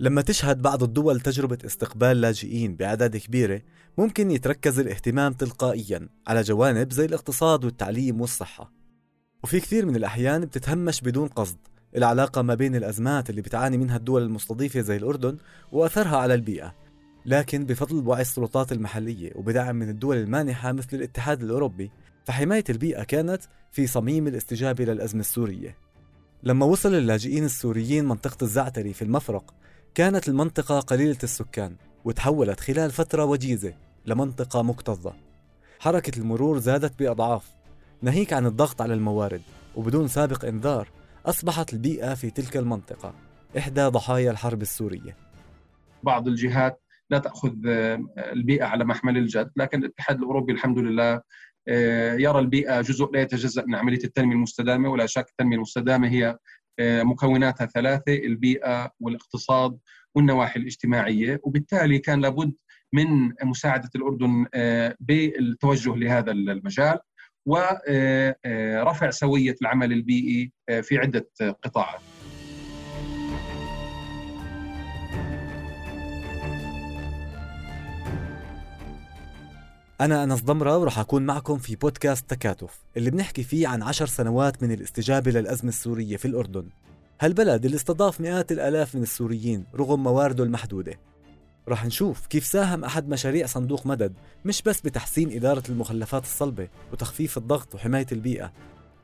لما تشهد بعض الدول تجربة استقبال لاجئين بأعداد كبيرة ممكن يتركز الاهتمام تلقائيا على جوانب زي الاقتصاد والتعليم والصحة. وفي كثير من الأحيان بتتهمش بدون قصد العلاقة ما بين الأزمات اللي بتعاني منها الدول المستضيفة زي الأردن وأثرها على البيئة. لكن بفضل وعي السلطات المحلية وبدعم من الدول المانحة مثل الاتحاد الأوروبي فحماية البيئة كانت في صميم الاستجابة للأزمة السورية. لما وصل اللاجئين السوريين منطقة الزعتري في المفرق كانت المنطقة قليلة السكان وتحولت خلال فترة وجيزة لمنطقة مكتظة. حركة المرور زادت بأضعاف ناهيك عن الضغط على الموارد وبدون سابق إنذار أصبحت البيئة في تلك المنطقة إحدى ضحايا الحرب السورية. بعض الجهات لا تأخذ البيئة على محمل الجد لكن الاتحاد الأوروبي الحمد لله آه، يرى البيئة جزء لا يتجزأ من عملية التنمية المستدامة ولا شك التنمية المستدامة هي آه، مكوناتها ثلاثة البيئة والاقتصاد والنواحي الاجتماعية. وبالتالي كان لابد من مساعدة الأردن آه، بالتوجه لهذا المجال ورفع سوية العمل البيئي في عدة قطاعات. أنا أنس ضمرة ورح أكون معكم في بودكاست تكاتف اللي بنحكي فيه عن عشر سنوات من الاستجابة للأزمة السورية في الأردن. هالبلد اللي استضاف مئات الآلاف من السوريين رغم موارده المحدودة. رح نشوف كيف ساهم أحد مشاريع صندوق مدد مش بس بتحسين إدارة المخلفات الصلبة وتخفيف الضغط وحماية البيئة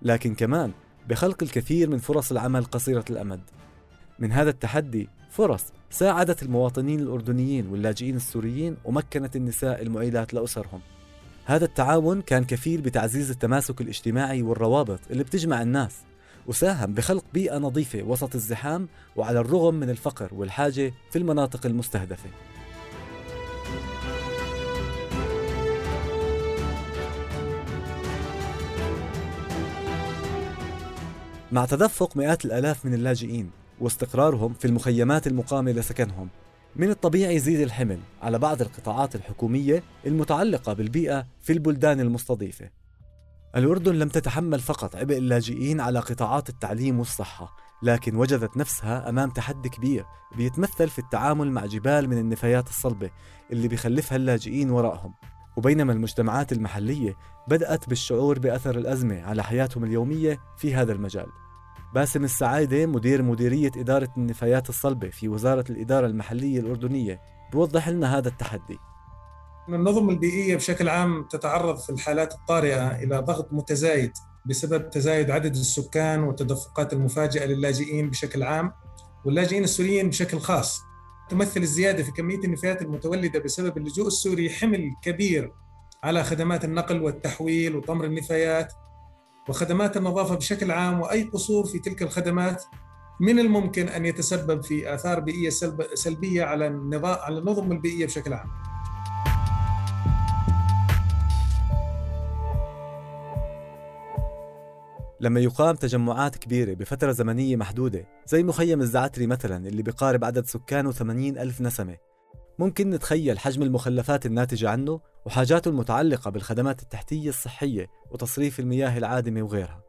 لكن كمان بخلق الكثير من فرص العمل قصيرة الأمد. من هذا التحدي فرص ساعدت المواطنين الأردنيين واللاجئين السوريين ومكنت النساء المعيلات لأسرهم. هذا التعاون كان كفيل بتعزيز التماسك الاجتماعي والروابط اللي بتجمع الناس وساهم بخلق بيئة نظيفة وسط الزحام وعلى الرغم من الفقر والحاجة في المناطق المستهدفة. مع تدفق مئات الآلاف من اللاجئين واستقرارهم في المخيمات المقامة لسكنهم. من الطبيعي يزيد الحمل على بعض القطاعات الحكومية المتعلقة بالبيئة في البلدان المستضيفة. الأردن لم تتحمل فقط عبء اللاجئين على قطاعات التعليم والصحة لكن وجدت نفسها أمام تحدي كبير بيتمثل في التعامل مع جبال من النفايات الصلبة اللي بيخلفها اللاجئين وراءهم. وبينما المجتمعات المحلية بدأت بالشعور بأثر الأزمة على حياتهم اليومية في هذا المجال. باسم السعايدة مدير مديرية إدارة النفايات الصلبة في وزارة الإدارة المحلية الأردنية بوضح لنا هذا التحدي. النظم البيئية بشكل عام تتعرض في الحالات الطارئة إلى ضغط متزايد بسبب تزايد عدد السكان والتدفقات المفاجئة للاجئين بشكل عام واللاجئين السوريين بشكل خاص. تمثل الزيادة في كمية النفايات المتولدة بسبب اللجوء السوري حمل كبير على خدمات النقل والتحويل وطمر النفايات وخدمات النظافة بشكل عام وأي قصور في تلك الخدمات من الممكن أن يتسبب في آثار بيئية سلبية على على النظم البيئية بشكل عام. لما يقام تجمعات كبيرة بفترة زمنية محدودة زي مخيم الزعتري مثلا اللي بقارب عدد سكانه 80 ألف نسمة ممكن نتخيل حجم المخلفات الناتجة عنه وحاجاته المتعلقة بالخدمات التحتية الصحية وتصريف المياه العادمة وغيرها.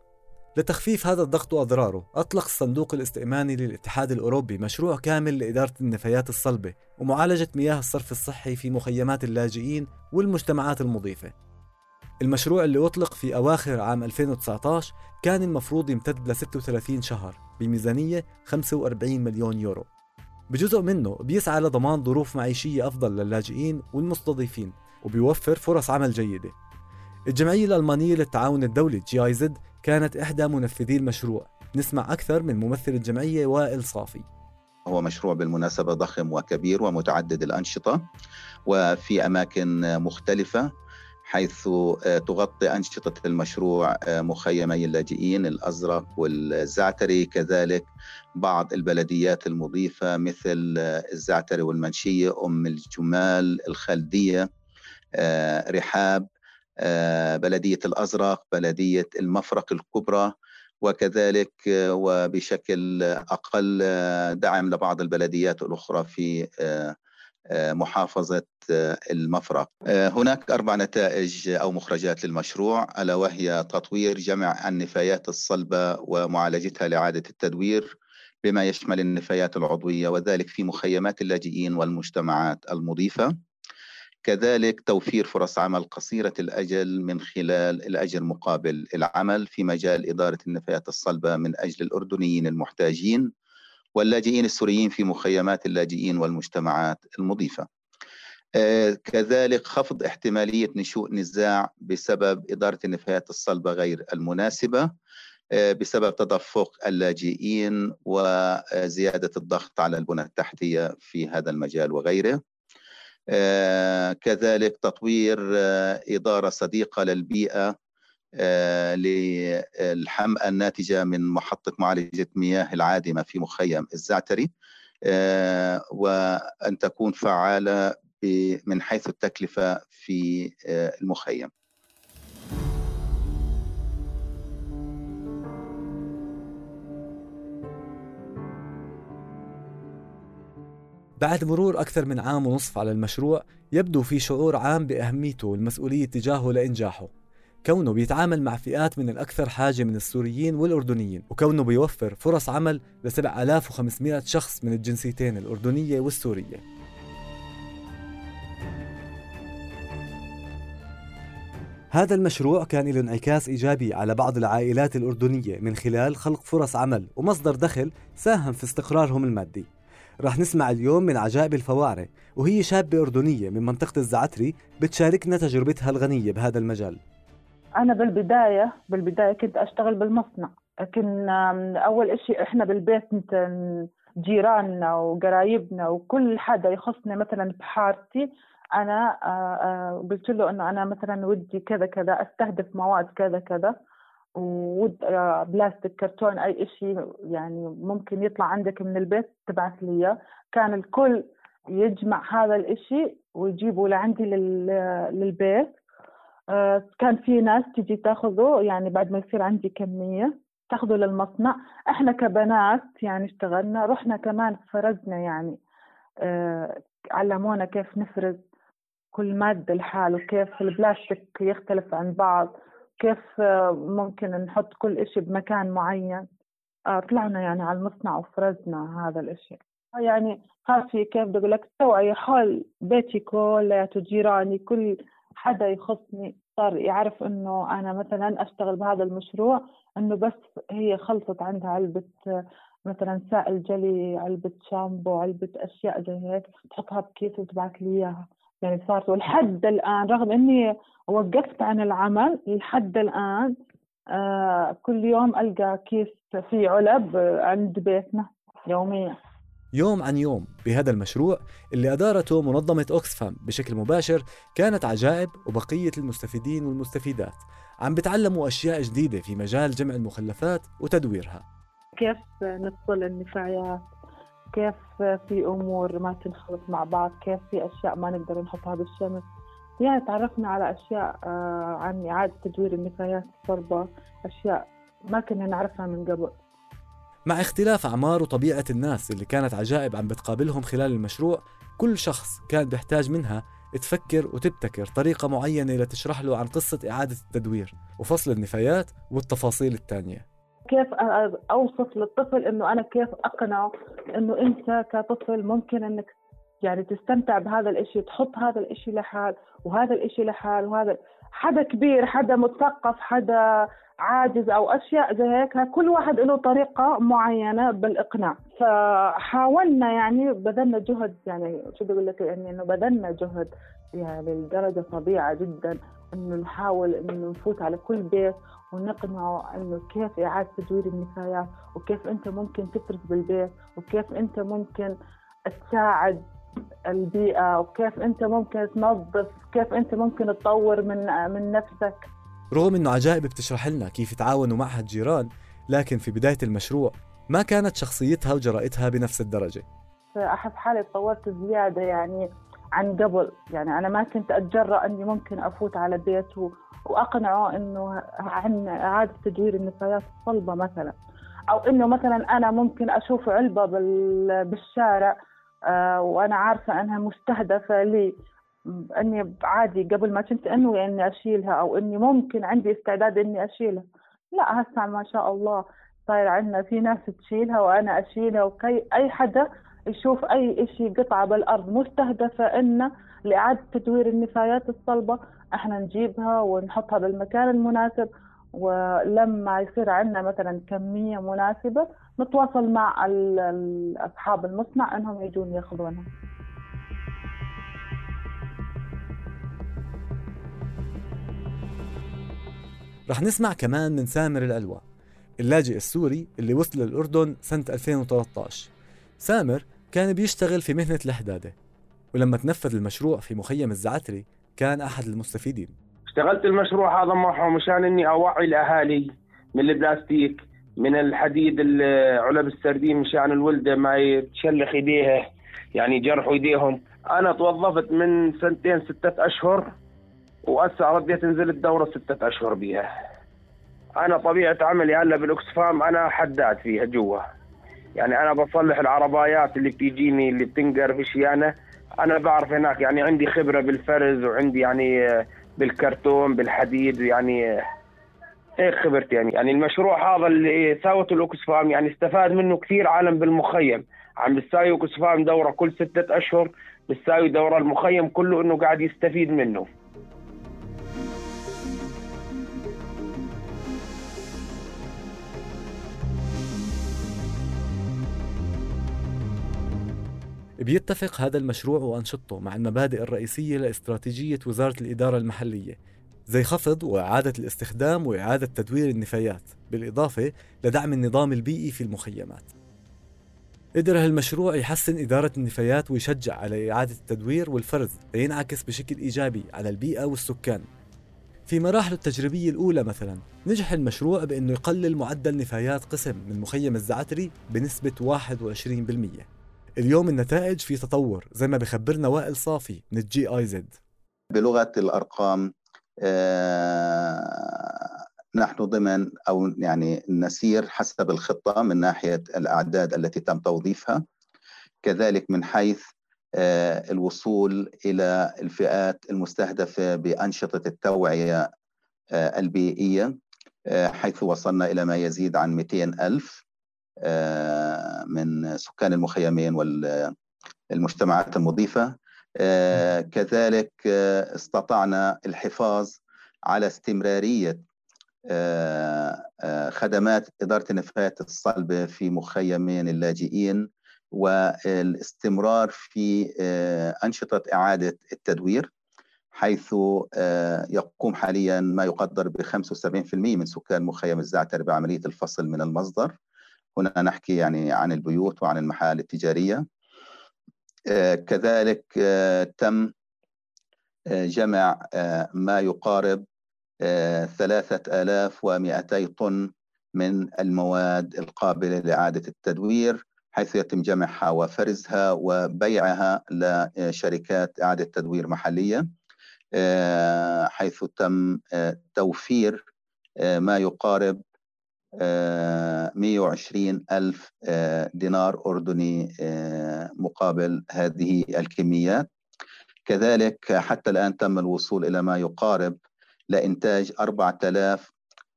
لتخفيف هذا الضغط وأضراره أطلق الصندوق الاستئماني للاتحاد الأوروبي مشروع كامل لإدارة النفايات الصلبة ومعالجة مياه الصرف الصحي في مخيمات اللاجئين والمجتمعات المضيفة. المشروع اللي أطلق في أواخر عام 2019 كان المفروض يمتد ل 36 شهر بميزانية 45 مليون يورو. بجزء منه بيسعى لضمان ظروف معيشية أفضل للاجئين والمستضيفين وبيوفر فرص عمل جيدة. الجمعية الألمانية للتعاون الدولي جي آي زد كانت إحدى منفذي المشروع. نسمع أكثر من ممثل الجمعية وائل صافي. هو مشروع بالمناسبة ضخم وكبير ومتعدد الأنشطة وفي أماكن مختلفة حيث آه، تغطي أنشطة المشروع آه، مخيمي اللاجئين الأزرق والزعتري. كذلك بعض البلديات المضيفة مثل آه، الزعتري والمنشية أم الجمال الخلدية رحاب بلدية الأزرق بلدية المفرق الكبرى. وكذلك وبشكل أقل دعم لبعض البلديات الأخرى في محافظة المفرق. هناك أربع نتائج أو مخرجات للمشروع ألا وهي تطوير جمع النفايات الصلبة ومعالجتها لإعادة التدوير بما يشمل النفايات العضوية وذلك في مخيمات اللاجئين والمجتمعات المضيفة. كذلك توفير فرص عمل قصيرة الأجل من خلال الأجر مقابل العمل في مجال إدارة النفايات الصلبة من أجل الأردنيين المحتاجين. واللاجئين السوريين في مخيمات اللاجئين والمجتمعات المضيفة. آه، كذلك خفض احتمالية نشوء نزاع بسبب إدارة النفايات الصلبة غير المناسبة آه، بسبب تدفق اللاجئين وزيادة الضغط على البنى التحتية في هذا المجال وغيره. آه، كذلك تطوير إدارة صديقة للبيئة للحمأة الناتجة من محطة معالجة مياه العادمة في مخيم الزعتري. وأن تكون فعالة من حيث التكلفة في آه، المخيم. بعد مرور أكثر من عام ونصف على المشروع يبدو في شعور عام بأهميته والمسؤولية تجاهه لإنجاحه. كونه بيتعامل مع فئات من الأكثر حاجة من السوريين والأردنيين وكونه بيوفر فرص عمل ل 7500 شخص من الجنسيتين الأردنية والسورية. هذا المشروع كان له انعكاس إيجابي على بعض العائلات الأردنية من خلال خلق فرص عمل ومصدر دخل ساهم في استقرارهم المادي. رح نسمع اليوم من عجائب الفوارة وهي شابة أردنية من منطقة الزعتري بتشاركنا تجربتها الغنية بهذا المجال. أنا بالبداية بالبداية كنت أشتغل بالمصنع لكن أول إشي إحنا بالبيت جيراننا وقرايبنا وكل حدا يخصنا مثلا بحارتي أنا قلت له إنه أنا مثلا ودي كذا كذا أستهدف مواد كذا كذا وود بلاستيك كرتون أي شيء يعني ممكن يطلع عندك من البيت تبعث لي كان الكل يجمع هذا الإشي ويجيبه لعندي للبيت. كان في ناس تجي تاخذه يعني بعد ما يصير عندي كمية تاخذه للمصنع. إحنا كبنات يعني اشتغلنا رحنا كمان فرزنا يعني علمونا كيف نفرز كل مادة لحاله كيف البلاستيك يختلف عن بعض كيف ممكن نحط كل إشي بمكان معين. آه، طلعنا يعني على المصنع وفرزنا هذا الإشي. يعني صار في كيف بدي أقول لك توعية حول بيتي كلياته جيراني كل حدا يخصني صار يعرف إنه أنا مثلا أشتغل بهذا المشروع إنه بس هي خلصت عندها علبة مثلا سائل جلي علبة شامبو علبة أشياء زي هيك تحطها بكيس وتبعث لي إياها. يعني صارت ولحد الآن رغم إني وقفت عن العمل لحد الآن آه كل يوم ألقى كيس فيه علب عند بيتنا يوميا. يوم عن يوم بهذا المشروع اللي أدارته منظمة أوكسفام بشكل مباشر كانت عجائب وبقية المستفيدين والمستفيدات. عم بتعلموا أشياء جديدة في مجال جمع المخلفات وتدويرها. كيف نفصل النفايات؟ كيف في أمور ما تنخلط مع بعض؟ كيف في أشياء ما نقدر نحطها بالشمس؟ يعني تعرفنا على أشياء آه، عن إعادة تدوير النفايات الصلبة أشياء ما كنا نعرفها من قبل. مع اختلاف أعمار وطبيعة الناس اللي كانت عجائب عم بتقابلهم خلال المشروع كل شخص كان بيحتاج منها تفكر وتبتكر طريقة معينة لتشرح له عن قصة إعادة التدوير وفصل النفايات والتفاصيل الثانية. كيف أوصف للطفل إنه أنا كيف أقنعه إنه أنت كطفل ممكن إنك يعني تستمتع بهذا الإشي تحط هذا الإشي لحال وهذا الإشي لحال وهذا حدا كبير حدا مثقف حدا عاجز أو أشياء زي هيك كل واحد له طريقة معينة بالإقناع. فحاولنا يعني بذلنا جهد يعني شو بدي أقول لك يعني إنه بذلنا جهد يعني لدرجة فظيعه جدا إنه نحاول إنه نفوت على كل بيت ونقنعه إنه كيف إعادة تدوير النفايات وكيف أنت ممكن تفرز بالبيت وكيف أنت ممكن تساعد البيئة وكيف أنت ممكن تنظف كيف أنت ممكن تطور من من نفسك. رغم إنه عجائب بتشرح لنا كيف يتعاونوا معها الجيران لكن في بداية المشروع ما كانت شخصيتها وجرأتها بنفس الدرجة. احس حالي تطورت زيادة يعني عن قبل. يعني أنا ما كنت أتجرأ إني ممكن أفوت على بيت وأقنعه إنه عن إعادة تدوير النفايات الصلبة مثلا. أو إنه مثلا أنا ممكن أشوف علبة بالشارع وأنا عارفة أنها مستهدفة لي. أني عادي قبل ما كنت أنوي أني أشيلها أو أني ممكن عندي استعداد أني أشيلها. لا هسه ما شاء الله صاير عندنا في ناس تشيلها وأنا أشيلها وكي أي حدا يشوف أي إشي قطعة بالأرض مستهدفة إن لإعادة تدوير النفايات الصلبة إحنا نجيبها ونحطها بالمكان المناسب. ولما يصير عندنا مثلا كمية مناسبة نتواصل مع أصحاب المصنع إنهم يجون يأخذونها. رح نسمع كمان من سامر العلوى اللاجئ السوري اللي وصل للأردن سنة 2013 سامر كان بيشتغل في مهنة الحدادة ولما تنفذ المشروع في مخيم الزعتري كان أحد المستفيدين. اشتغلت المشروع هذا معهم مشان إني أوعي الأهالي من البلاستيك من الحديد علب السردين مشان الولده ما يتشلخ إيديها يعني جرحوا إيديهم. أنا توظفت من سنتين ستة أشهر وهسه رديت انزل الدوره ستة أشهر بيها. أنا طبيعة عملي هلا بالاكسفام أنا حداد فيها جوا. يعني أنا بصلح العربايات اللي بتيجيني اللي بتنقر في صيانة. أنا بعرف هناك يعني عندي خبرة بالفرز وعندي يعني بالكرتون بالحديد يعني هيك خبرت يعني؟ يعني المشروع هذا اللي ساوته الاوكسفام يعني استفاد منه كثير عالم بالمخيم. عم بتساوي اوكسفام دورة كل ستة أشهر بتساوي دورة المخيم كله إنه قاعد يستفيد منه. بيتفق هذا المشروع وأنشطته مع المبادئ الرئيسية لاستراتيجية وزارة الإدارة المحلية زي خفض وإعادة الاستخدام وإعادة تدوير النفايات بالإضافة لدعم النظام البيئي في المخيمات. قدر هالمشروع يحسن إدارة النفايات ويشجع على إعادة التدوير والفرز لينعكس بشكل إيجابي على البيئة والسكان. في مراحله التجريبية الأولى مثلا نجح المشروع بأنه يقلل معدل نفايات قسم من مخيم الزعتري بنسبة 21% اليوم النتائج في تطور زي ما بخبرنا وائل صافي من ال GIZ. بلغة الأرقام آه نحن ضمن أو يعني نسير حسب الخطة من ناحية الأعداد التي تم توظيفها. كذلك من حيث آه الوصول إلى الفئات المستهدفة بأنشطة التوعية آه البيئية آه، حيث وصلنا إلى ما يزيد عن 200 ألف. آه، من سكان المخيمين والمجتمعات المضيفة. آه، كذلك آه، استطعنا الحفاظ على استمرارية خدمات إدارة النفايات الصلبة في مخيمين اللاجئين والاستمرار في أنشطة إعادة التدوير حيث يقوم حاليا ما يقدر ب 75% من سكان مخيم الزعتر بعملية الفصل من المصدر. هنا نحكي يعني عن البيوت وعن المحال التجارية. آه، كذلك آه، تم آه، جمع ما يقارب ثلاثة آلاف ومئتي طن من المواد القابلة لإعادة التدوير حيث يتم جمعها وفرزها وبيعها لشركات إعادة تدوير محلية. حيث تم توفير ما يقارب 120 ألف آه، دينار أردني آه، مقابل هذه الكميات كذلك حتى الآن تم الوصول إلى ما يقارب لإنتاج 4000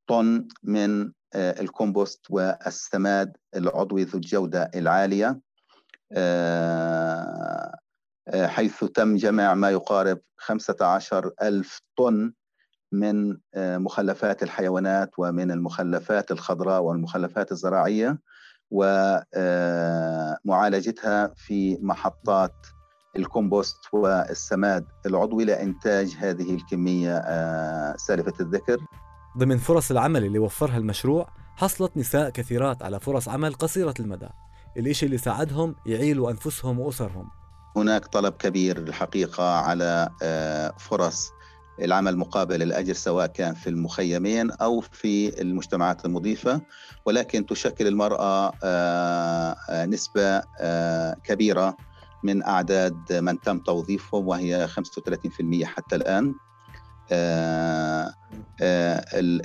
طن من آه، الكومبوست والسماد العضوي ذو الجودة العالية. حيث تم جمع ما يقارب 15 ألف طن من آه، مخلفات الحيوانات ومن المخلفات الخضراء والمخلفات الزراعية ومعالجتها آه، في محطات الكومبوست والسماد العضوي لإنتاج هذه الكمية آه، سالفة الذكر. ضمن فرص العمل اللي وفرها المشروع حصلت نساء كثيرات على فرص عمل قصيرة المدى. الإشي اللي ساعدهم يعيلوا أنفسهم وأسرهم. هناك طلب كبير الحقيقة على فرص العمل مقابل الأجر سواء كان في المخيمين أو في المجتمعات المضيفة ولكن تشكل المرأة آه، آه، نسبة آه، كبيرة من أعداد من تم توظيفهم وهي 35% حتى الآن.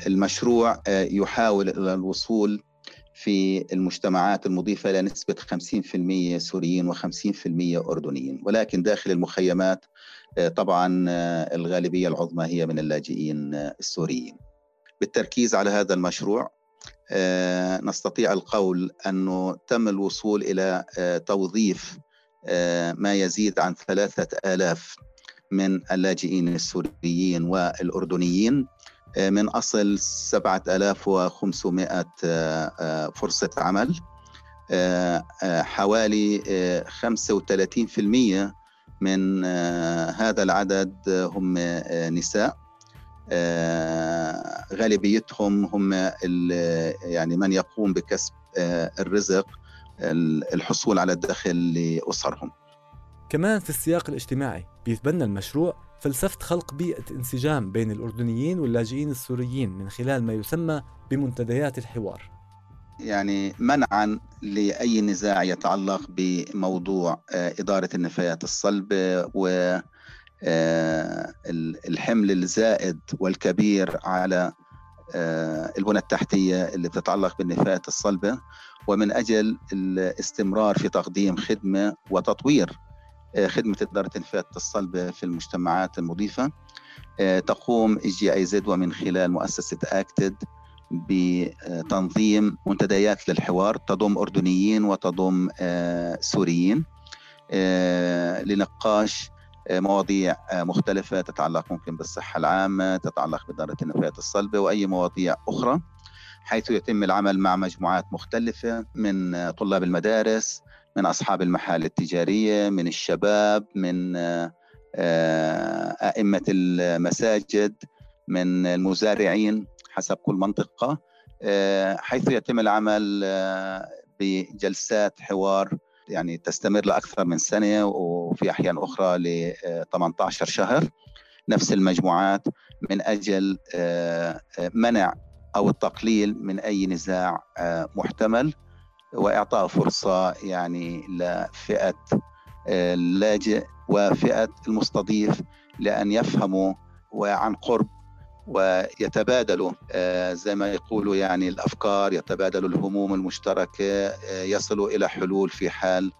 المشروع يحاول الوصول في المجتمعات المضيفة إلى نسبة 50% سوريين و50% أردنيين ولكن داخل المخيمات طبعا آه، الغالبية العظمى هي من اللاجئين آه، السوريين. بالتركيز على هذا المشروع نستطيع القول أنه تم الوصول إلى توظيف ما يزيد عن ثلاثة آلاف من اللاجئين السوريين والأردنيين من أصل 7500 فرصة عمل حوالي 35% من هذا العدد هم نساء. غالبيتهم هم يعني من يقوم بكسب الرزق الحصول على الدخل لأسرهم. كمان في السياق الاجتماعي بيتبنى المشروع فلسفة خلق بيئة انسجام بين الأردنيين واللاجئين السوريين من خلال ما يسمى بمنتديات الحوار. يعني منعا لأي نزاع يتعلق بموضوع آه، إدارة النفايات الصلبة و آه، الحمل الزائد والكبير على آه، البنى التحتية اللي بتتعلق بالنفايات الصلبة. ومن أجل الاستمرار في تقديم خدمة وتطوير خدمة إدارة النفايات الصلبة في المجتمعات المضيفة. تقوم جي آي زد ومن خلال مؤسسة اكتد بتنظيم منتديات للحوار تضم أردنيين وتضم آه، سوريين آه، لنقاش آه، مواضيع مختلفة تتعلق ممكن بالصحة العامة تتعلق بإدارة النفايات الصلبة وأي مواضيع أخرى حيث يتم العمل مع مجموعات مختلفة من طلاب المدارس من أصحاب المحال التجارية من الشباب من أئمة المساجد من المزارعين. حسب كل منطقة آه، حيث يتم العمل آه، بجلسات حوار يعني تستمر لأكثر من سنة وفي أحيان أخرى ل 18 شهر. نفس المجموعات من أجل آه، منع أو التقليل من أي نزاع محتمل وإعطاء فرصة يعني لفئة اللاجئ وفئة المستضيف لأن يفهموا وعن قرب ويتبادلوا آه، زي ما يقولوا يعني الأفكار يتبادلوا الهموم المشتركة آه، يصلوا إلى حلول في حال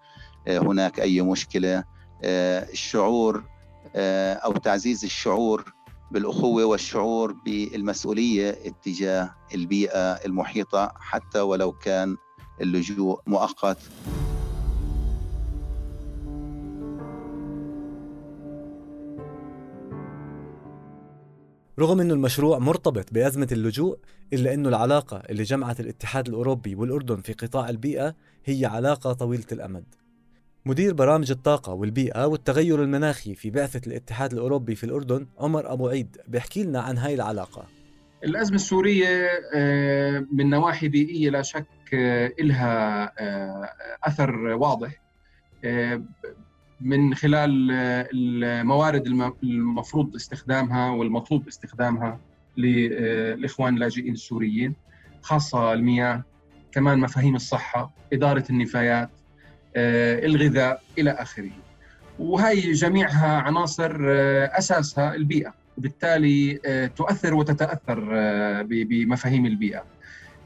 آه، هناك أي مشكلة. الشعور أو تعزيز الشعور بالأخوة والشعور بالمسؤولية اتجاه البيئة المحيطة حتى ولو كان اللجوء مؤقت. رغم أنه المشروع مرتبط بأزمة اللجوء إلا أنه العلاقة اللي جمعت الاتحاد الأوروبي والأردن في قطاع البيئة هي علاقة طويلة الأمد. مدير برامج الطاقة والبيئة والتغير المناخي في بعثة الاتحاد الأوروبي في الأردن عمر أبو عيد بيحكي لنا عن هاي العلاقة. الأزمة السورية آه، من نواحي بيئية لا شك آه، إلها آه، أثر واضح. من خلال الموارد المفروض استخدامها والمطلوب استخدامها للاخوان اللاجئين السوريين خاصة المياه كمان مفاهيم الصحة إدارة النفايات آه، الغذاء إلى آخره. وهي جميعها عناصر آه، أساسها البيئة وبالتالي آه، تؤثر وتتأثر بمفاهيم البيئة.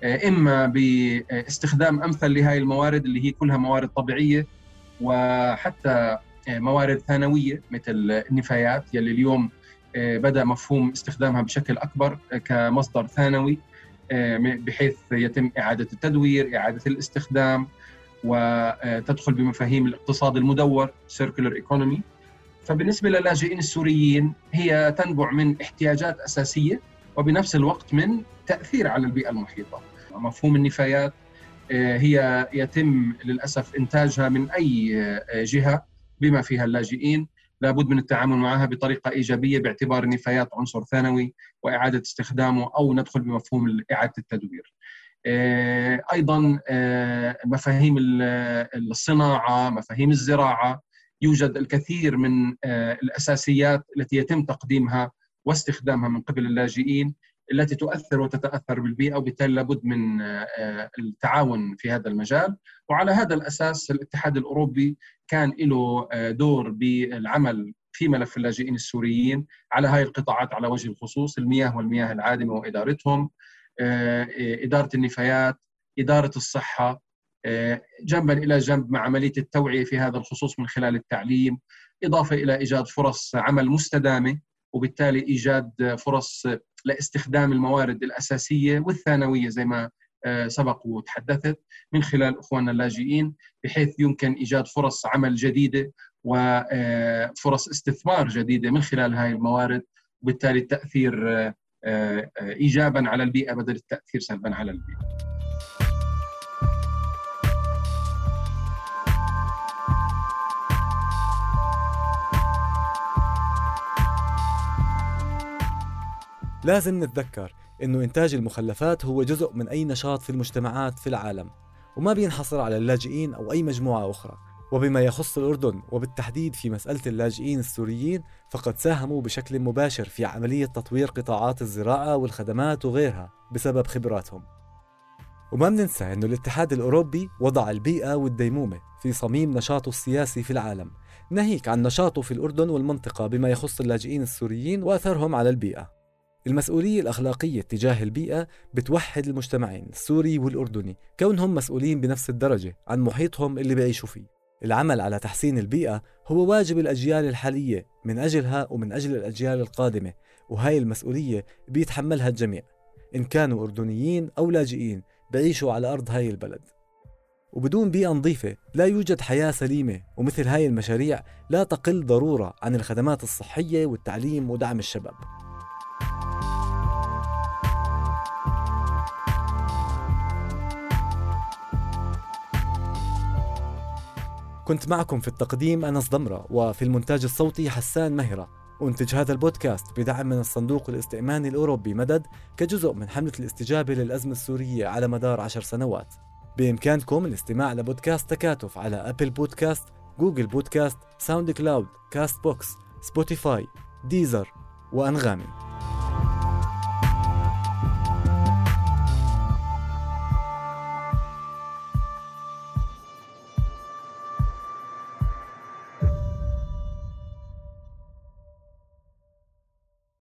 إما بإستخدام أمثل لهذه الموارد اللي هي كلها موارد طبيعية وحتى آه، موارد ثانوية مثل النفايات يلي اليوم آه، بدأ مفهوم استخدامها بشكل أكبر آه، كمصدر ثانوي بحيث يتم إعادة التدوير، إعادة الاستخدام وتدخل بمفاهيم الاقتصاد المدور سيركولر ايكونومي فبالنسبة للاجئين السوريين هي تنبع من احتياجات أساسية وبنفس الوقت من تأثير على البيئة المحيطة. مفهوم النفايات هي يتم للأسف إنتاجها من أي جهة بما فيها اللاجئين لابد من التعامل معها بطريقة إيجابية باعتبار النفايات عنصر ثانوي وإعادة استخدامه أو ندخل بمفهوم إعادة التدوير. آه، أيضا آه، مفاهيم الصناعة، مفاهيم الزراعة يوجد الكثير من آه، الأساسيات التي يتم تقديمها واستخدامها من قبل اللاجئين التي تؤثر وتتأثر بالبيئة وبالتالي لابد من آه، التعاون في هذا المجال. وعلى هذا الأساس الاتحاد الأوروبي كان له آه، دور بالعمل في ملف اللاجئين السوريين على هذه القطاعات على وجه الخصوص المياه والمياه العادمة وإدارتهم آه، إدارة النفايات إدارة الصحة جنبا إلى جنب مع عملية التوعية في هذا الخصوص من خلال التعليم إضافة إلى إيجاد فرص عمل مستدامة. وبالتالي إيجاد فرص لاستخدام الموارد الأساسية والثانوية زي ما سبق وتحدثت من خلال إخواننا اللاجئين بحيث يمكن إيجاد فرص عمل جديدة وفرص استثمار جديدة من خلال هذه الموارد وبالتالي التأثير ايجابا على البيئة بدل التأثير سلبا على البيئة. لازم نتذكر إنه إنتاج المخلفات هو جزء من أي نشاط في المجتمعات في العالم وما بينحصر على اللاجئين أو أي مجموعة أخرى. وبما يخص الأردن وبالتحديد في مسألة اللاجئين السوريين فقد ساهموا بشكل مباشر في عملية تطوير قطاعات الزراعة والخدمات وغيرها بسبب خبراتهم. وما بننسى أنه الاتحاد الأوروبي وضع البيئة والديمومة في صميم نشاطه السياسي في العالم. ناهيك عن نشاطه في الأردن والمنطقة بما يخص اللاجئين السوريين وأثرهم على البيئة. المسؤولية الأخلاقية تجاه البيئة بتوحد المجتمعين السوري والأردني. كونهم مسؤولين بنفس الدرجة عن محيطهم اللي بيعيشوا فيه. العمل على تحسين البيئة هو واجب الأجيال الحالية من أجلها ومن أجل الأجيال القادمة وهاي المسؤولية بيتحملها الجميع إن كانوا أردنيين أو لاجئين بعيشوا على أرض هاي البلد. وبدون بيئة نظيفة لا يوجد حياة سليمة ومثل هاي المشاريع لا تقل ضرورة عن الخدمات الصحية والتعليم ودعم الشباب. كنت معكم في التقديم أنس ضمرة وفي المونتاج الصوتي حسان مهرة. أنتج هذا البودكاست بدعم من الصندوق الاستئماني الأوروبي مدد كجزء من حملة الاستجابة للأزمة السورية على مدار عشر سنوات. بإمكانكم الاستماع لبودكاست تكاتف على أبل بودكاست جوجل بودكاست ساوند كلاود كاست بوكس سبوتيفاي ديزر وأنغامي.